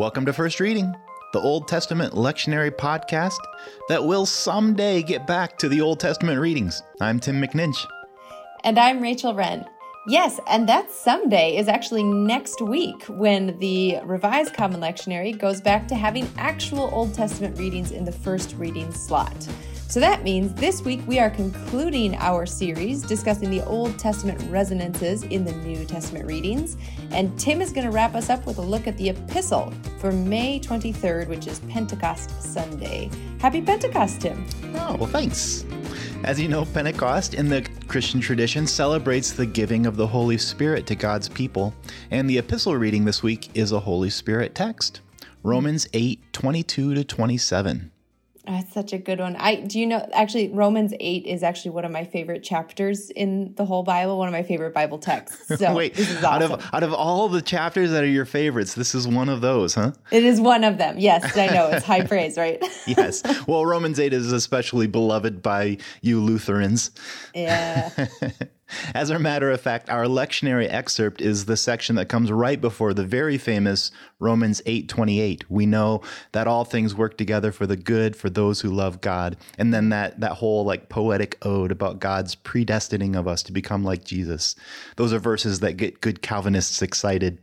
Welcome to First Reading, the Old Testament lectionary podcast that will someday get back to the Old Testament readings. I'm Tim McNinch. And I'm Rachel Wren. Yes, and that someday is actually next week when the Revised Common Lectionary goes back to having actual Old Testament readings in the first reading slot. So that means this week we are concluding our series discussing the Old Testament resonances in the New Testament readings. And Tim is going to wrap us up with a look at the epistle for May 23rd, which is Pentecost Sunday. Happy Pentecost, Tim. Oh, well, thanks. As you know, Pentecost in the Christian tradition celebrates the giving of the Holy Spirit to God's people, and the epistle reading this week is a Holy Spirit text. Romans 8 22 to 27. That's such a good one. I do you know actually Romans 8 is actually one of my favorite chapters in the whole Bible, one of my favorite Bible texts. So Wait, awesome. out of out of all the chapters that are your favorites, this is one of those, huh? It is one of them. Yes, I know. It's high praise, right? yes. Well, Romans 8 is especially beloved by you Lutherans. Yeah. As a matter of fact, our lectionary excerpt is the section that comes right before the very famous Romans 8:28. We know that all things work together for the good for those who love God. And then that that whole like poetic ode about God's predestining of us to become like Jesus. Those are verses that get good Calvinists excited.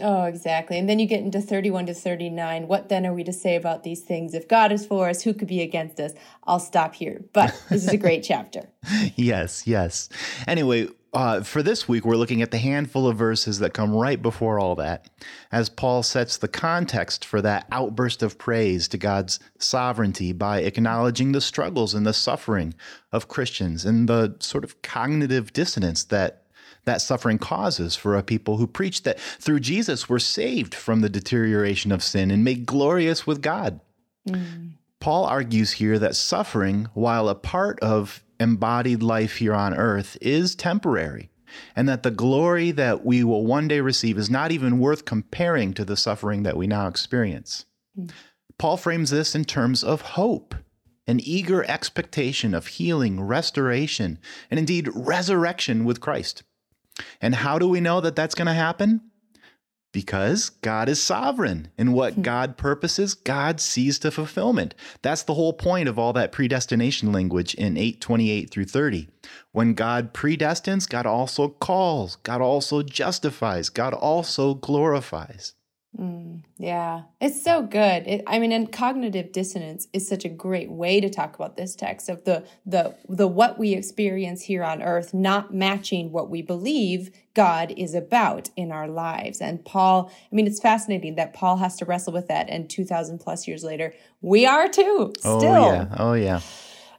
Oh, exactly. And then you get into 31 to 39. What then are we to say about these things? If God is for us, who could be against us? I'll stop here. But this is a great chapter. yes, yes. Anyway, uh, for this week, we're looking at the handful of verses that come right before all that, as Paul sets the context for that outburst of praise to God's sovereignty by acknowledging the struggles and the suffering of Christians and the sort of cognitive dissonance that that suffering causes for a people who preach that through Jesus we're saved from the deterioration of sin and made glorious with God. Mm. Paul argues here that suffering, while a part of embodied life here on earth, is temporary, and that the glory that we will one day receive is not even worth comparing to the suffering that we now experience. Mm. Paul frames this in terms of hope an eager expectation of healing, restoration, and indeed resurrection with Christ. And how do we know that that's going to happen? Because God is sovereign. And what hmm. God purposes, God sees to fulfillment. That's the whole point of all that predestination language in 828 through 30. When God predestines, God also calls, God also justifies, God also glorifies. Mm, yeah, it's so good. It, I mean, and cognitive dissonance is such a great way to talk about this text of the the the what we experience here on earth not matching what we believe God is about in our lives. And Paul, I mean, it's fascinating that Paul has to wrestle with that, and two thousand plus years later, we are too. Still. Oh yeah. Oh yeah.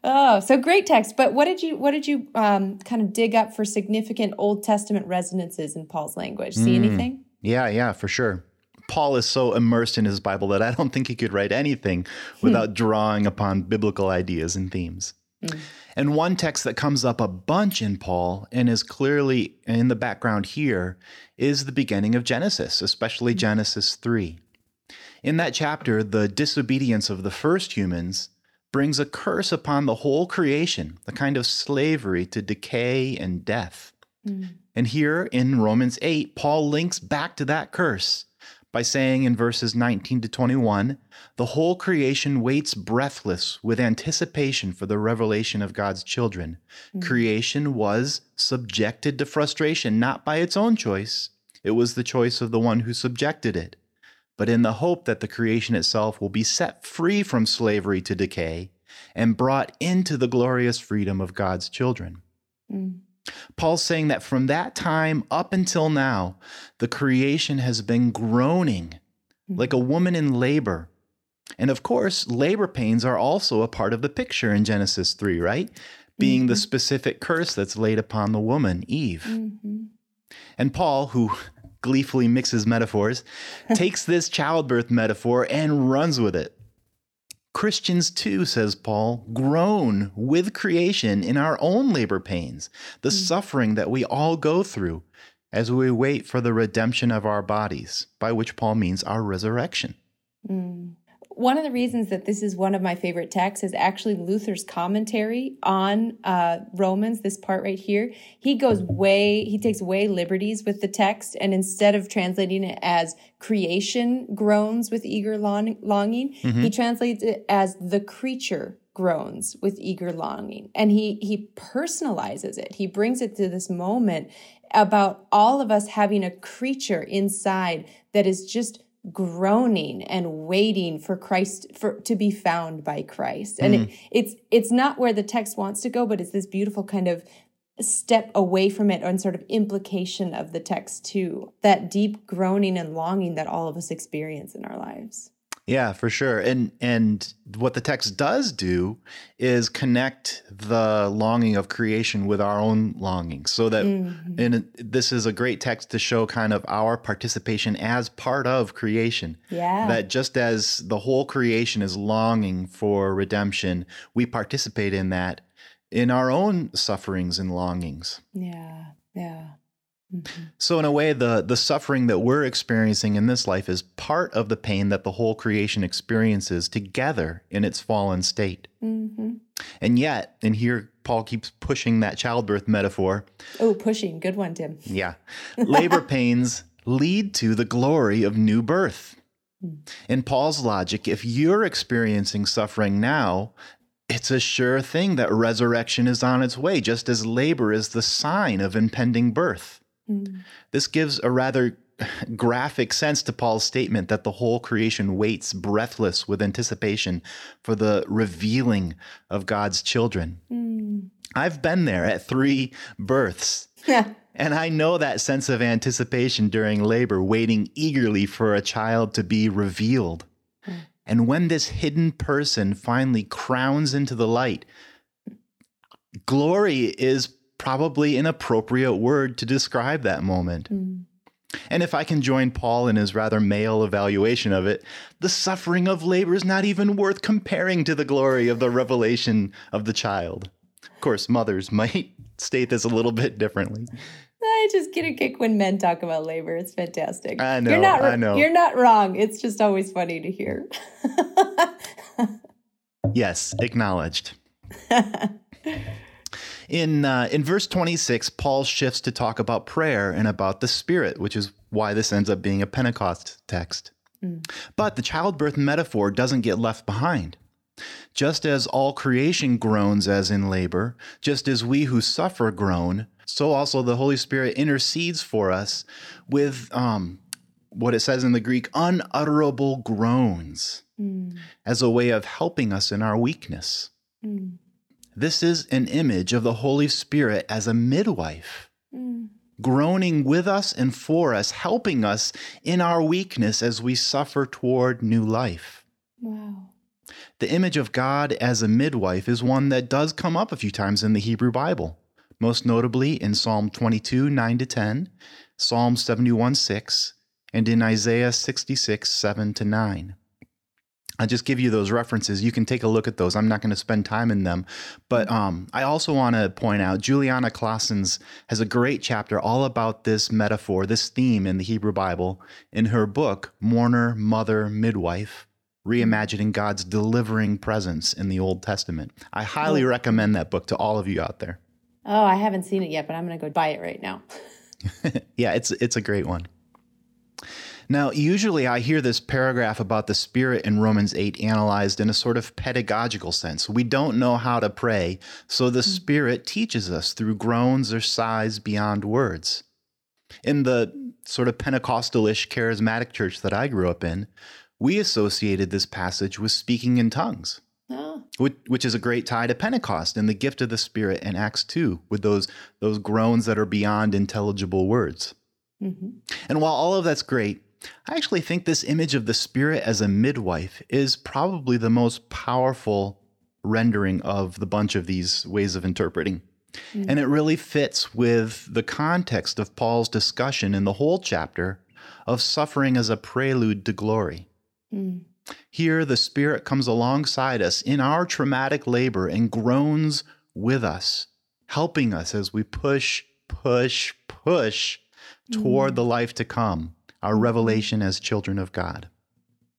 Oh, so great text. But what did you what did you um, kind of dig up for significant Old Testament resonances in Paul's language? See mm. anything? Yeah, yeah, for sure. Paul is so immersed in his Bible that I don't think he could write anything without hmm. drawing upon biblical ideas and themes. Hmm. And one text that comes up a bunch in Paul and is clearly in the background here is the beginning of Genesis, especially hmm. Genesis 3. In that chapter, the disobedience of the first humans brings a curse upon the whole creation, a kind of slavery to decay and death. Mm. And here in Romans 8, Paul links back to that curse by saying in verses 19 to 21 the whole creation waits breathless with anticipation for the revelation of God's children. Mm-hmm. Creation was subjected to frustration, not by its own choice, it was the choice of the one who subjected it, but in the hope that the creation itself will be set free from slavery to decay and brought into the glorious freedom of God's children. Mm. Paul's saying that from that time up until now, the creation has been groaning hmm. like a woman in labor. And of course, labor pains are also a part of the picture in Genesis 3, right? Being mm-hmm. the specific curse that's laid upon the woman, Eve. Mm-hmm. And Paul, who gleefully mixes metaphors, takes this childbirth metaphor and runs with it. Christians too, says Paul, groan with creation in our own labor pains, the mm. suffering that we all go through as we wait for the redemption of our bodies, by which Paul means our resurrection. Mm. One of the reasons that this is one of my favorite texts is actually Luther's commentary on uh, Romans, this part right here. He goes way, he takes way liberties with the text, and instead of translating it as creation groans with eager long- longing, mm-hmm. he translates it as the creature groans with eager longing. And he, he personalizes it. He brings it to this moment about all of us having a creature inside that is just groaning and waiting for Christ for to be found by Christ. And mm. it, it's it's not where the text wants to go, but it's this beautiful kind of step away from it and sort of implication of the text too. That deep groaning and longing that all of us experience in our lives. Yeah, for sure. And and what the text does do is connect the longing of creation with our own longing. So that mm-hmm. and this is a great text to show kind of our participation as part of creation. Yeah. That just as the whole creation is longing for redemption, we participate in that in our own sufferings and longings. Yeah. Yeah. Mm-hmm. So, in a way, the, the suffering that we're experiencing in this life is part of the pain that the whole creation experiences together in its fallen state. Mm-hmm. And yet, and here Paul keeps pushing that childbirth metaphor. Oh, pushing. Good one, Tim. Yeah. Labor pains lead to the glory of new birth. Hmm. In Paul's logic, if you're experiencing suffering now, it's a sure thing that resurrection is on its way, just as labor is the sign of impending birth. Mm. This gives a rather graphic sense to Paul's statement that the whole creation waits breathless with anticipation for the revealing of God's children. Mm. I've been there at three births. Yeah. And I know that sense of anticipation during labor, waiting eagerly for a child to be revealed. Mm. And when this hidden person finally crowns into the light, glory is probably an appropriate word to describe that moment. Mm. And if I can join Paul in his rather male evaluation of it, the suffering of labor is not even worth comparing to the glory of the revelation of the child. Of course, mothers might state this a little bit differently. I just get a kick when men talk about labor. It's fantastic. I know. You're not, I know. You're not wrong. It's just always funny to hear. yes, acknowledged. In uh, in verse 26, Paul shifts to talk about prayer and about the Spirit, which is why this ends up being a Pentecost text. Mm. But the childbirth metaphor doesn't get left behind. Just as all creation groans as in labor, just as we who suffer groan, so also the Holy Spirit intercedes for us with um, what it says in the Greek, unutterable groans, mm. as a way of helping us in our weakness. Mm. This is an image of the Holy Spirit as a midwife, mm. groaning with us and for us, helping us in our weakness as we suffer toward new life. Wow. The image of God as a midwife is one that does come up a few times in the Hebrew Bible, most notably in Psalm 22, 9 to 10, Psalm 71, 6, and in Isaiah 66, 7 to 9. I'll just give you those references. You can take a look at those. I'm not going to spend time in them. But mm-hmm. um, I also want to point out Juliana Claassens has a great chapter all about this metaphor, this theme in the Hebrew Bible in her book, Mourner, Mother, Midwife Reimagining God's Delivering Presence in the Old Testament. I highly oh. recommend that book to all of you out there. Oh, I haven't seen it yet, but I'm going to go buy it right now. yeah, it's it's a great one. Now, usually I hear this paragraph about the Spirit in Romans 8 analyzed in a sort of pedagogical sense. We don't know how to pray, so the hmm. Spirit teaches us through groans or sighs beyond words. In the sort of Pentecostalish charismatic church that I grew up in, we associated this passage with speaking in tongues. Oh. Which, which, is a great tie to Pentecost and the gift of the Spirit in Acts 2 with those, those groans that are beyond intelligible words. Mm-hmm. And while all of that's great, I actually think this image of the Spirit as a midwife is probably the most powerful rendering of the bunch of these ways of interpreting. Mm. And it really fits with the context of Paul's discussion in the whole chapter of suffering as a prelude to glory. Mm. Here, the Spirit comes alongside us in our traumatic labor and groans with us, helping us as we push, push, push toward mm. the life to come our revelation as children of God.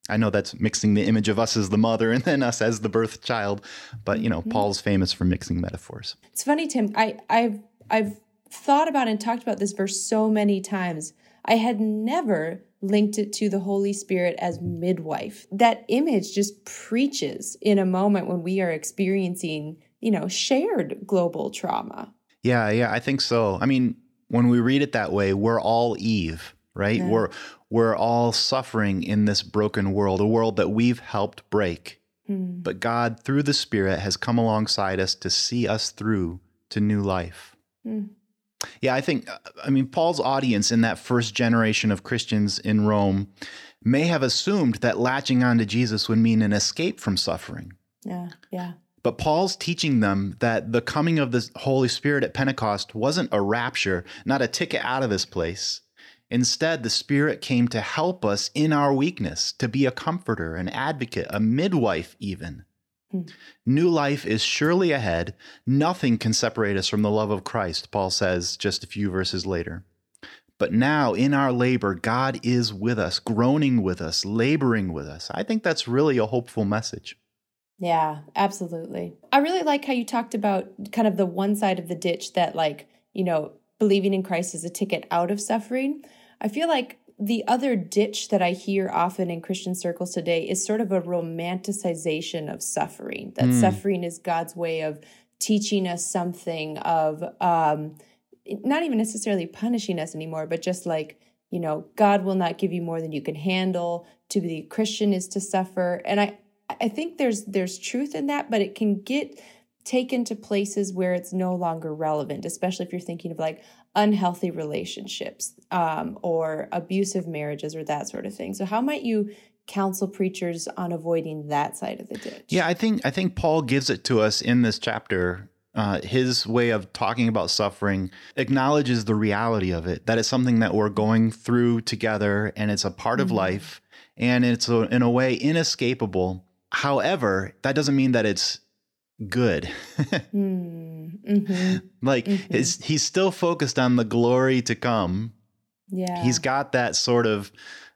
I know that's mixing the image of us as the mother and then us as the birth child, but you know, mm-hmm. Paul's famous for mixing metaphors. It's funny, Tim. I, I've I've thought about and talked about this verse so many times. I had never linked it to the Holy Spirit as midwife. That image just preaches in a moment when we are experiencing, you know, shared global trauma. Yeah, yeah, I think so. I mean, when we read it that way, we're all Eve, right? Yeah. We're we're all suffering in this broken world, a world that we've helped break. Mm. But God, through the Spirit, has come alongside us to see us through to new life. Mm. Yeah, I think, I mean, Paul's audience in that first generation of Christians in Rome may have assumed that latching on to Jesus would mean an escape from suffering. Yeah, yeah. But Paul's teaching them that the coming of the Holy Spirit at Pentecost wasn't a rapture, not a ticket out of this place. Instead, the Spirit came to help us in our weakness, to be a comforter, an advocate, a midwife, even. Hmm. New life is surely ahead. Nothing can separate us from the love of Christ, Paul says just a few verses later. But now, in our labor, God is with us, groaning with us, laboring with us. I think that's really a hopeful message. Yeah, absolutely. I really like how you talked about kind of the one side of the ditch that, like, you know, believing in Christ is a ticket out of suffering. I feel like the other ditch that I hear often in Christian circles today is sort of a romanticization of suffering. That mm. suffering is God's way of teaching us something, of um, not even necessarily punishing us anymore, but just like, you know, God will not give you more than you can handle. To be a Christian is to suffer. And I, I think there's there's truth in that, but it can get taken to places where it's no longer relevant, especially if you're thinking of like unhealthy relationships um, or abusive marriages or that sort of thing. So, how might you counsel preachers on avoiding that side of the ditch? Yeah, I think I think Paul gives it to us in this chapter. Uh, his way of talking about suffering acknowledges the reality of it that it's something that we're going through together and it's a part mm-hmm. of life and it's a, in a way inescapable however that doesn't mean that it's good. mm, hmm like mm-hmm. His, he's still focused on the glory to come. Yeah. He's got that sort of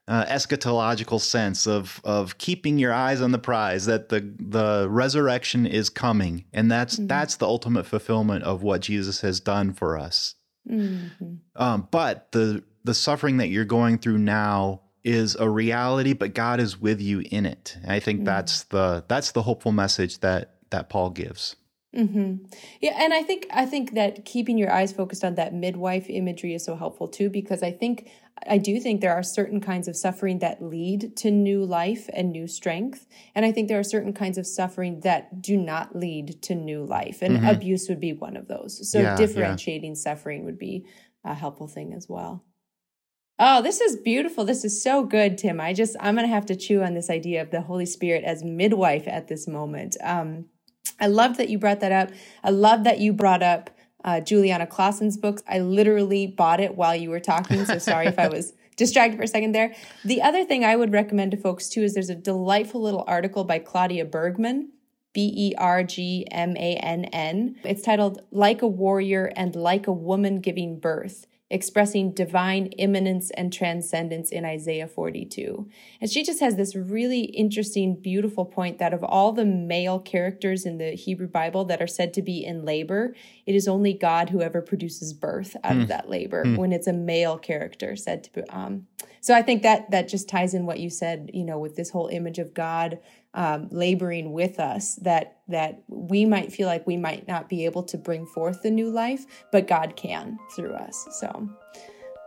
uh, eschatological sense of of keeping your eyes on the prize that the the resurrection is coming and that's mm-hmm. that's the ultimate fulfillment of what Jesus has done for us. Mm-hmm. Um, but the the suffering that you're going through now is a reality, but God is with you in it. And I think mm-hmm. that's the that's the hopeful message that that Paul gives. Mm-hmm. Yeah, and I think I think that keeping your eyes focused on that midwife imagery is so helpful too, because I think I do think there are certain kinds of suffering that lead to new life and new strength, and I think there are certain kinds of suffering that do not lead to new life, and mm-hmm. abuse would be one of those. So yeah, differentiating yeah. suffering would be a helpful thing as well. Oh, this is beautiful. This is so good, Tim. I just I'm gonna have to chew on this idea of the Holy Spirit as midwife at this moment. Um, I love that you brought that up. I love that you brought up uh, Juliana Claassens' books. I literally bought it while you were talking, so sorry if I was distracted for a second there. The other thing I would recommend to folks too is there's a delightful little article by Claudia Bergmann, B E R G M A N N. It's titled Like a Warrior and Like a Woman Giving Birth expressing divine immanence and transcendence in Isaiah 42. And she just has this really interesting, beautiful point that of all the male characters in the Hebrew Bible that are said to be in labor, it is only God who ever produces birth out mm. of hmm. that labor mm. when it's a male character said to be. Um, so I think that that just ties in what you said, you know, with this whole image of God um, laboring with us that that we might feel like we might not be able to bring forth the new life but god can through us. So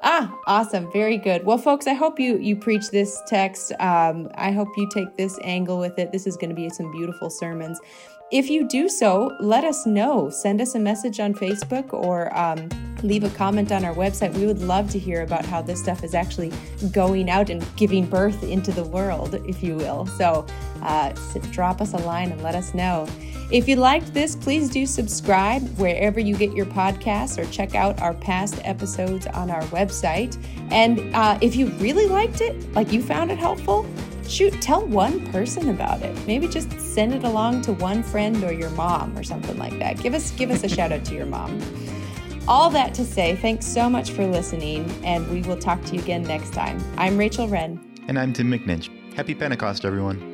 ah awesome. Very good. Well folks i hope you you preach this text. Um, i hope you take this angle with it. This is going to be some beautiful sermons. If you do so, let us know. Send us a message on Facebook or um, leave a comment on our website. We would love to hear about how this stuff is actually going out and giving birth into the world, if you will. So uh, drop us a line and let us know. If you liked this, please do subscribe wherever you get your podcasts or check out our past episodes on our website. And uh, if you really liked it, like you found it helpful, shoot, tell one person about it. Maybe just send it along to one friend or your mom or something like that. Give us give us a shout out to your mom. All that to say, thanks so much for listening, and we will talk to you again next time. I'm Rachel Wren. And I'm Tim McNinch. Happy Pentecost, everyone.